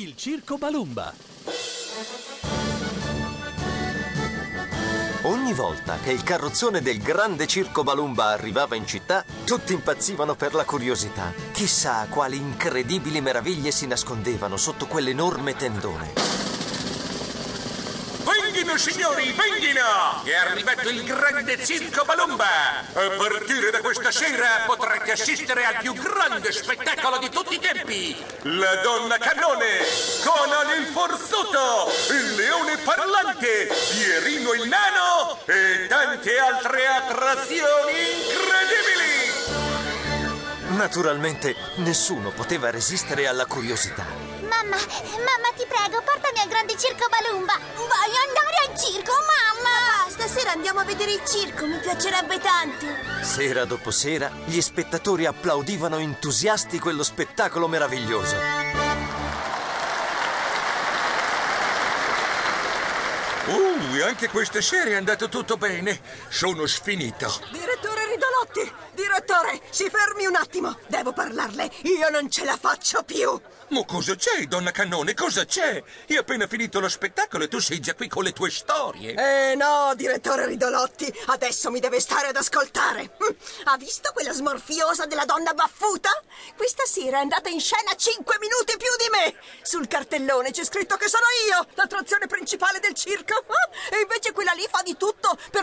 il Circo Balumba. Ogni volta che il carrozzone del grande circo Balumba arrivava in città, tutti impazzivano per la curiosità. Chissà quali incredibili meraviglie si nascondevano sotto quell'enorme tendone. Venghino signori, venghino! È arrivato il grande circo Balumba! A partire da questa sera potrete assistere al più grande spettacolo di tutti i tempi! La donna cannone, Conan il forzuto, il leone parlante, Pierino il nano e tante altre attrazioni incredibili! Naturalmente nessuno poteva resistere alla curiosità. Mamma, mamma, ti prego, portami al grande circo Balumba. Voglio andare al circo, mamma! Stasera andiamo a vedere il circo, mi piacerebbe tanto. Sera dopo sera, gli spettatori applaudivano entusiasti quello spettacolo meraviglioso. Uh, e anche questa sera è andato tutto bene. Sono sfinito. Direttore Ridolotti, direttore, si fermi un attimo. Devo parlarle, io non ce la faccio più. Ma cosa c'è, donna Cannone? Cosa c'è? È appena finito lo spettacolo e tu sei già qui con le tue storie. Eh no, direttore Ridolotti, adesso mi deve stare ad ascoltare. Hm, Ha visto quella smorfiosa della donna baffuta? Questa sera è andata in scena 5 minuti più di me. Sul cartellone c'è scritto che sono io, l'attrazione principale del circo. Ah, E invece quella lì fa di tutto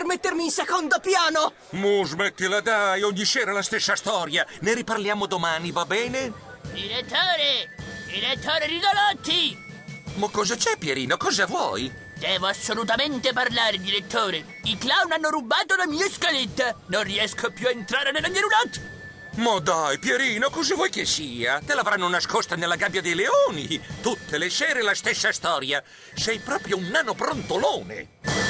mettermi in secondo piano. Mu, smettila dai, ogni sera la stessa storia. Ne riparliamo domani, va bene? Direttore! Direttore Ridolotti! Ma cosa c'è, Pierino? Cosa vuoi? Devo assolutamente parlare, direttore. I clown hanno rubato la mia scaletta. Non riesco più a entrare nella mia roulotte. Ma dai, Pierino, cosa vuoi che sia? Te l'avranno nascosta nella gabbia dei leoni. Tutte le sere la stessa storia. Sei proprio un nano brontolone.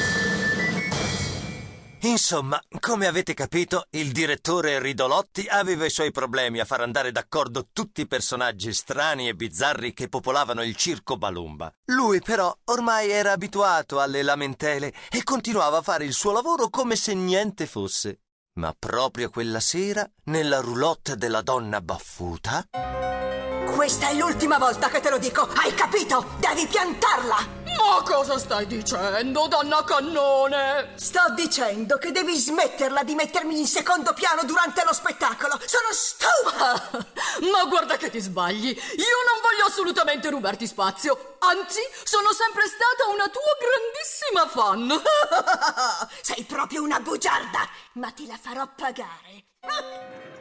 Insomma, come avete capito, il direttore Ridolotti aveva i suoi problemi a far andare d'accordo tutti i personaggi strani e bizzarri che popolavano il circo Balumba. Lui però ormai era abituato alle lamentele e continuava a fare il suo lavoro come se niente fosse. Ma proprio quella sera, nella roulotte della donna baffuta, Questa è l'ultima volta che te lo dico, hai capito? Devi piantarla! Ma cosa stai dicendo, donna Cannone? Sto dicendo che devi smetterla di mettermi in secondo piano durante lo spettacolo. Sono stufa! Ma guarda che ti sbagli. Io non voglio assolutamente rubarti spazio. Anzi, sono sempre stata una tua grandissima fan. Sei proprio una bugiarda, ma ti la farò pagare.